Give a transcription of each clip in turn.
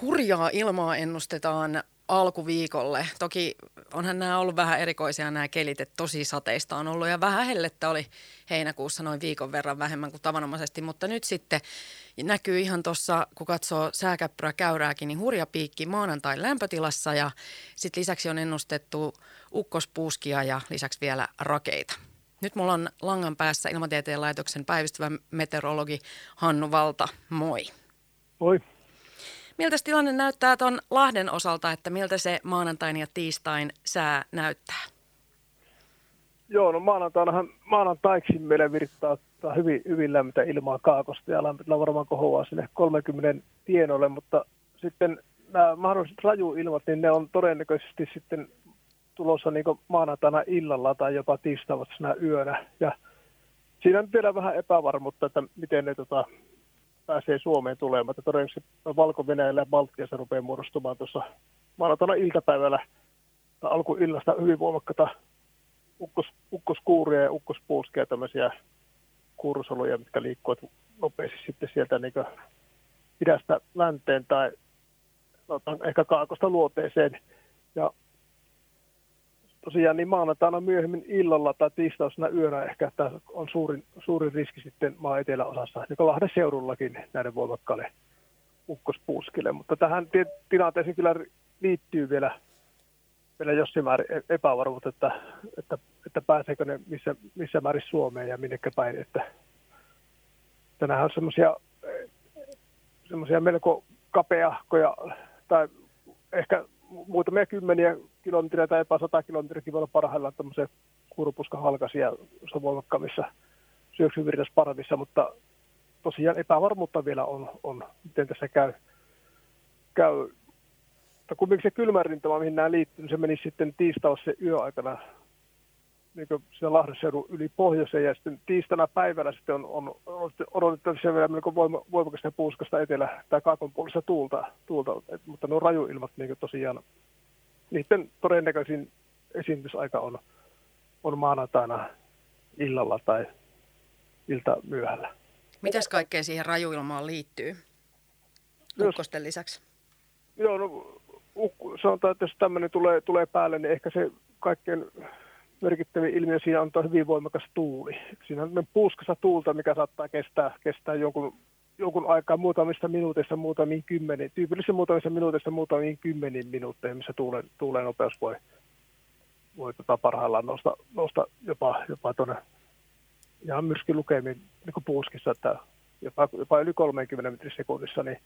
Hurjaa ilmaa ennustetaan alkuviikolle. Toki onhan nämä ollut vähän erikoisia nämä kelit, että tosi sateista on ollut ja vähän hellettä oli heinäkuussa noin viikon verran vähemmän kuin tavanomaisesti, mutta nyt sitten näkyy ihan tuossa, kun katsoo sääkäppyrä käyrääkin, niin hurja piikki maanantai lämpötilassa ja sitten lisäksi on ennustettu ukkospuuskia ja lisäksi vielä rakeita. Nyt mulla on langan päässä Ilmatieteen laitoksen päivystävä meteorologi Hannu Valta. Moi. Moi. Miltä tilanne näyttää tuon Lahden osalta, että miltä se maanantain ja tiistain sää näyttää? Joo, no maanantainahan, maanantaiksi meille virittaa hyvin, hyvin lämmintä ilmaa kaakosta ja lämpötila varmaan kohoaa sinne 30 tienoille, mutta sitten nämä mahdolliset rajuilmat, niin ne on todennäköisesti sitten tulossa niin maanantaina illalla tai jopa tiistaina yönä. Ja siinä on vielä vähän epävarmuutta, että miten ne tota, pääsee Suomeen tulemaan. Että todennäköisesti Valko-Venäjällä ja Baltiassa rupeaa muodostumaan tuossa maanantaina iltapäivällä tai alkuillasta hyvin voimakkaita ukkos, ukkoskuuria ja ukkospuuskia tämmöisiä kuurusoluja, mitkä liikkuvat nopeasti sitten sieltä niin idästä länteen tai ehkä kaakosta luoteeseen. Ja tosiaan niin maanantaina myöhemmin illalla tai tiistaisena yönä ehkä tämä on suurin, suurin riski sitten maan eteläosassa, kuin Lahden seudullakin näiden voimakkaille ukkospuuskille. Mutta tähän tilanteeseen kyllä liittyy vielä, vielä jossain määrin e-, epävarmuutta, että, että, että pääseekö ne missä, missä määrin Suomeen ja minnekä päin. Että, että on semmoisia semmoisia melko kapeahkoja tai ehkä muutamia kymmeniä kilometriä tai jopa sata kilometriäkin voi olla parhaillaan tämmöisiä kuurupuskan-halkaisia voimakkaammissa syöksyvirtaisparvissa, mutta tosiaan epävarmuutta vielä on, on miten tässä käy. käy. Mutta kumminkin se kylmärintama, mihin nämä liittyy, niin se meni sitten tiistaus se yöaikana niin siinä Lahden yli pohjoiseen ja sitten tiistaina päivällä sitten on, on, on odotettavissa vielä melko voima, voimakasta puuskasta etelä- tai kaakon puolesta tuulta, tuulta et, mutta nuo rajuilmat niin tosiaan, niiden todennäköisin esiintysaika on, on maanantaina illalla tai ilta myöhällä. Mitäs kaikkea siihen rajuilmaan liittyy ukkosten lisäksi? Joo, no sanotaan, että jos tämmöinen tulee, tulee päälle, niin ehkä se kaikkein merkittävin ilmiö siinä on hyvin voimakas tuuli. Siinä on puuskassa tuulta, mikä saattaa kestää, kestää jonkun, jonkun aikaa muutamista minuutista muutamiin kymmeniin, tyypillisesti muutamista minuutista muutamiin kymmeniin minuutteihin, missä tuulen, tuulen nopeus voi, voi tota parhaillaan nousta, nousta jopa, jopa tuonne ihan myrsky lukemiin niin puuskissa, että jopa, jopa yli 30 metrin sekunnissa, niin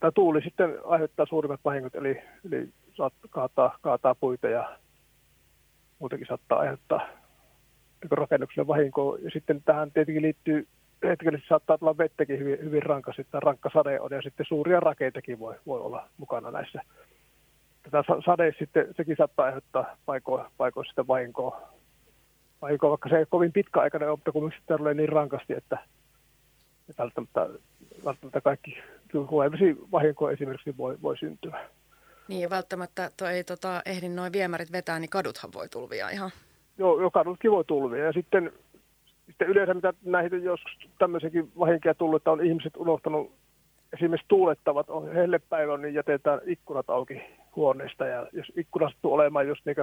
tämä tuuli sitten aiheuttaa suurimmat vahingot, eli, eli saat kaataa, kaataa puita ja muutenkin saattaa aiheuttaa niin rakennukselle vahinkoa. Ja sitten tähän tietenkin liittyy hetkellisesti saattaa tulla vettäkin hyvin, hyvin rankka, sitten rankka sade on, ja sitten suuria rakeitakin voi, voi olla mukana näissä. Tätä sade sitten, sekin saattaa aiheuttaa paikoissa, paikoissa sitten vahinkoa. vahinkoa, vaikka se ei ole kovin pitkäaikainen, mutta kun sitten tulee niin rankasti, että, että välttämättä, välttämättä kaikki vahinkoa esimerkiksi voi, voi syntyä. Niin, välttämättä to ei tota, ehdi noin viemärit vetää, niin kaduthan voi tulvia ihan. Joo, jo kadutkin voi tulvia. Ja sitten, sitten yleensä mitä näihin joskus tämmöisiäkin vahinkoja tullut, että on ihmiset unohtanut esimerkiksi tuulettavat on hellepäivä, niin jätetään ikkunat auki huoneesta. Ja jos ikkuna sattuu olemaan just niin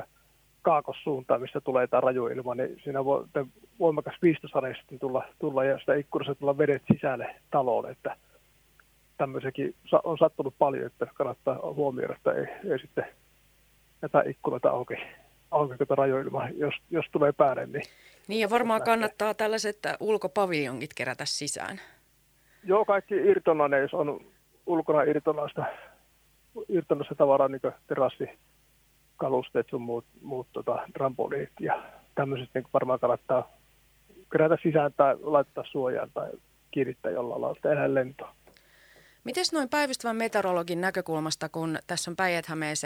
kaakossuuntaan, missä tulee tämä raju ilma, niin siinä voi voimakas viistosade tulla, tulla ja sitä ikkunasta tulla vedet sisälle taloon. Että tämmöisiäkin on sattunut paljon, että kannattaa huomioida, että ei, ei sitten jätä ikkunoita auki, auki tuota rajoilma, jos, jos tulee päälle. Niin, niin ja varmaan kannattaa tällaiset ulkopaviljongit kerätä sisään. Joo, kaikki irtonainen, jos on ulkona irtonaista, irtonaista tavaraa, niin kuin terassikalusteet sun muut, muut tota, trampoliit ja tämmöiset niin varmaan kannattaa kerätä sisään tai laittaa suojaan tai kiinnittää jollain lailla, että lentoon. Miten noin päivystävän meteorologin näkökulmasta, kun tässä on päijät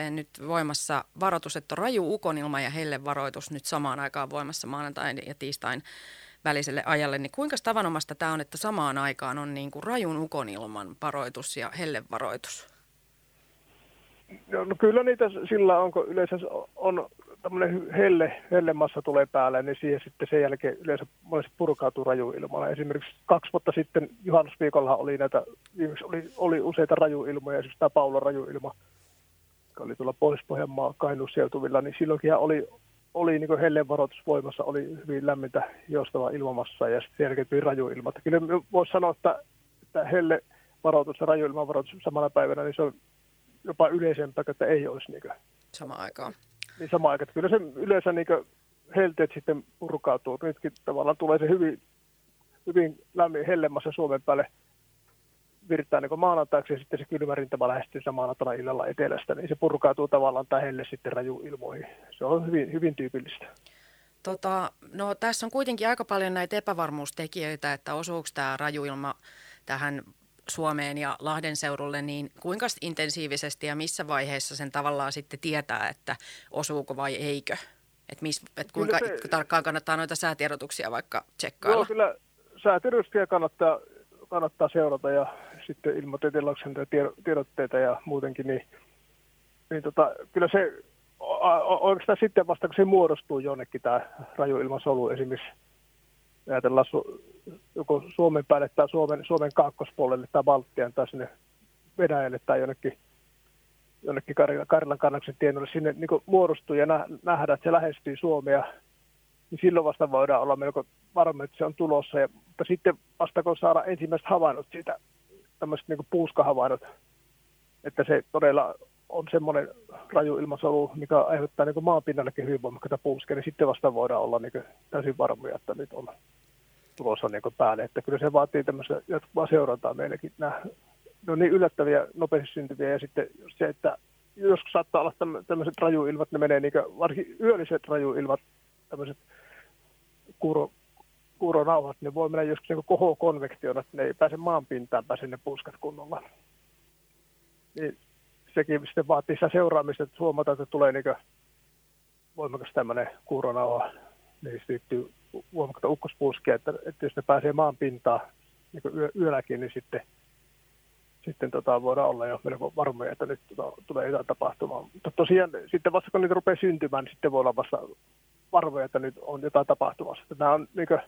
nyt voimassa varoitus, että on raju ukonilma ja hellevaroitus nyt samaan aikaan voimassa maanantain ja tiistain väliselle ajalle, niin kuinka tavanomasta tämä on, että samaan aikaan on niin kuin rajun ukonilman varoitus ja hellevaroitus? No, no kyllä niitä sillä onko yleensä on tämmöinen helle, hellemassa tulee päälle, niin siihen sitten sen jälkeen yleensä monesti purkautuu rajuilmalla. Esimerkiksi kaksi vuotta sitten juhannusviikolla oli näitä, oli, oli useita rajuilmoja, esimerkiksi tämä Paula rajuilma, joka oli tuolla Pohjois-Pohjanmaa Kainuusseutuvilla, niin silloinkin oli, oli niin hellen varoitus voimassa, oli hyvin lämmintä joustava ilmamassa ja sitten sen jälkeen tuli rajuilma. Kyllä voisi sanoa, että, että helle varoitus ja rajuilman varoitus samana päivänä, niin se on jopa yleisempää, että ei olisi niin Sama aikaan. Niin sama aikaan. Kyllä se yleensä niin helteet sitten purkautuu. Nytkin tavallaan tulee se hyvin, hyvin lämmin hellemmässä Suomen päälle virtaa niin maanantaiksi ja sitten se kylmä rintama lähestyy maanantaina illalla etelästä, niin se purkautuu tavallaan tämä helle sitten raju ilmoihin. Se on hyvin, hyvin tyypillistä. Tota, no tässä on kuitenkin aika paljon näitä epävarmuustekijöitä, että osuuko tämä rajuilma tähän Suomeen ja Lahden seudulle, niin kuinka intensiivisesti ja missä vaiheessa sen tavallaan sitten tietää, että osuuko vai eikö? Että et kuinka se, tarkkaan kannattaa noita säätiedotuksia vaikka tsekkailla? Joo, kyllä säätiedotuksia kannattaa, kannattaa seurata ja sitten ilmoitetella tiedotteita ja muutenkin, niin, niin tota, kyllä se oikeastaan sitten vasta kun se muodostuu jonnekin tämä rajuilmasolu esimerkiksi ajatellaan su, joko Suomen päälle tai Suomen, Suomen kaakkoispuolelle tai Baltian tai sinne Venäjälle tai jonnekin, jonnekin Karjalan, kannaksen tienoille, sinne niin muodostuu ja nä, nähdään, että se lähestyy Suomea, niin silloin vasta voidaan olla melko varma, että se on tulossa. Ja, mutta sitten vasta kun saadaan ensimmäiset havainnot siitä, tämmöiset niin puuskahavainnot, että se todella on semmoinen raju ilmasolu, mikä aiheuttaa niin maanpinnallekin hyvin voimakkaita puuskia, niin sitten vasta voidaan olla niin täysin varmoja, että nyt on tulossa niin päälle. Että kyllä se vaatii tämmöistä jatkuvaa seurantaa meillekin. Nämä ne on niin yllättäviä, nopeasti syntyviä ja sitten se, että joskus saattaa olla tämmöiset rajuilmat, ne menee niin kuin, varsinkin yölliset rajuilmat, tämmöiset kuuro, kuuronauhat, ne voi mennä joskus niin kohokonvektiona, että ne ei pääse maanpintaan, pääse ne puuskat kunnolla. Niin sekin sitten vaatii sitä seuraamista, että huomataan, että tulee niin voimakas tämmöinen kuuronauha, niin liittyy voimakkaita ukkospuuskia, että, että jos ne pääsee maan pintaan niin yö, yölläkin, niin sitten, sitten tota, voidaan olla jo melko varmoja, että nyt tota, tulee jotain tapahtumaa. Mutta tosiaan sitten vasta kun niitä rupeaa syntymään, niin sitten voi olla vasta varmoja, että nyt on jotain tapahtumassa. Että nämä on niin kuin,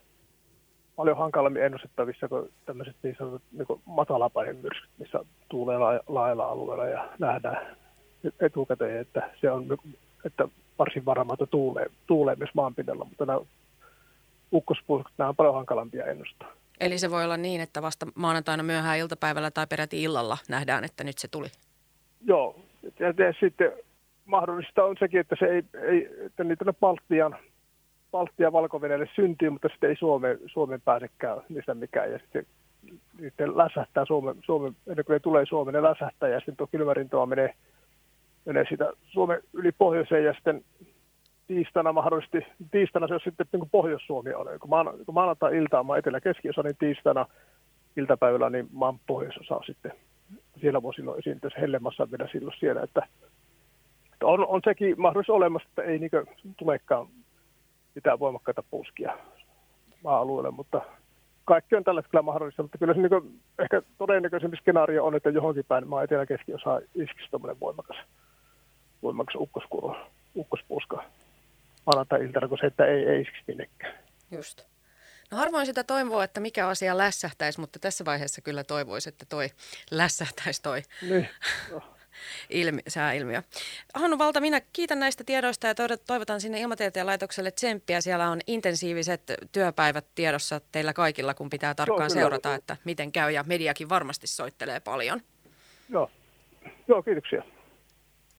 paljon hankalammin ennustettavissa kuin tämmöiset niin sanotut niin matalapainen myrskyt, missä tuulee laajalla alueella ja nähdään etukäteen, että se on että varsin varma, että tuulee, tuulee myös maanpinnalla, mutta nämä ukkospuuskut, nämä on paljon hankalampia ennustaa. Eli se voi olla niin, että vasta maanantaina myöhään iltapäivällä tai peräti illalla nähdään, että nyt se tuli? Joo, ja sitten mahdollista on sekin, että, se ei, ei, että niitä Baltian Baltia valko syntyy, mutta sitten ei Suomeen, Suomeen pääsekään niistä mikään. Ja sitten, sitten läsähtää Suomen, Suomen, ennen kuin ne tulee Suomeen, ne läsähtää ja sitten tuo kylmärintoa menee, menee sitä Suomen yli pohjoiseen ja sitten tiistaina mahdollisesti, tiistaina se on sitten niin kuin Pohjois-Suomi on. Kun, maan, kun maanantai-ilta on etelä-keskiosa, niin tiistaina iltapäivällä niin maan pohjoisosa sitten. Siellä voi silloin esiintyä hellemassa vielä silloin siellä, että, että on, on sekin mahdollisesti olemassa, että ei niin tulekaan mitään voimakkaita puskia maa-alueelle, mutta kaikki on tällä hetkellä mahdollista, mutta kyllä se niin ehkä todennäköisempi skenaario on, että johonkin päin maa etelä keskiosa iskisi tämmöinen voimakas, voimakas ukkoskuro, ukkospuska maanantai-iltana, kun se, että ei, ei iskisi minnekään. Just. No harvoin sitä toivoa, että mikä asia lässähtäisi, mutta tässä vaiheessa kyllä toivoisi, että toi lässähtäisi toi. Niin. No ilmi, sääilmiö. Hannu Valta, minä kiitän näistä tiedoista ja toivotan sinne Ilmatieteen laitokselle tsemppiä. Siellä on intensiiviset työpäivät tiedossa teillä kaikilla, kun pitää tarkkaan Joo, seurata, että miten käy ja mediakin varmasti soittelee paljon. Joo, Joo kiitoksia.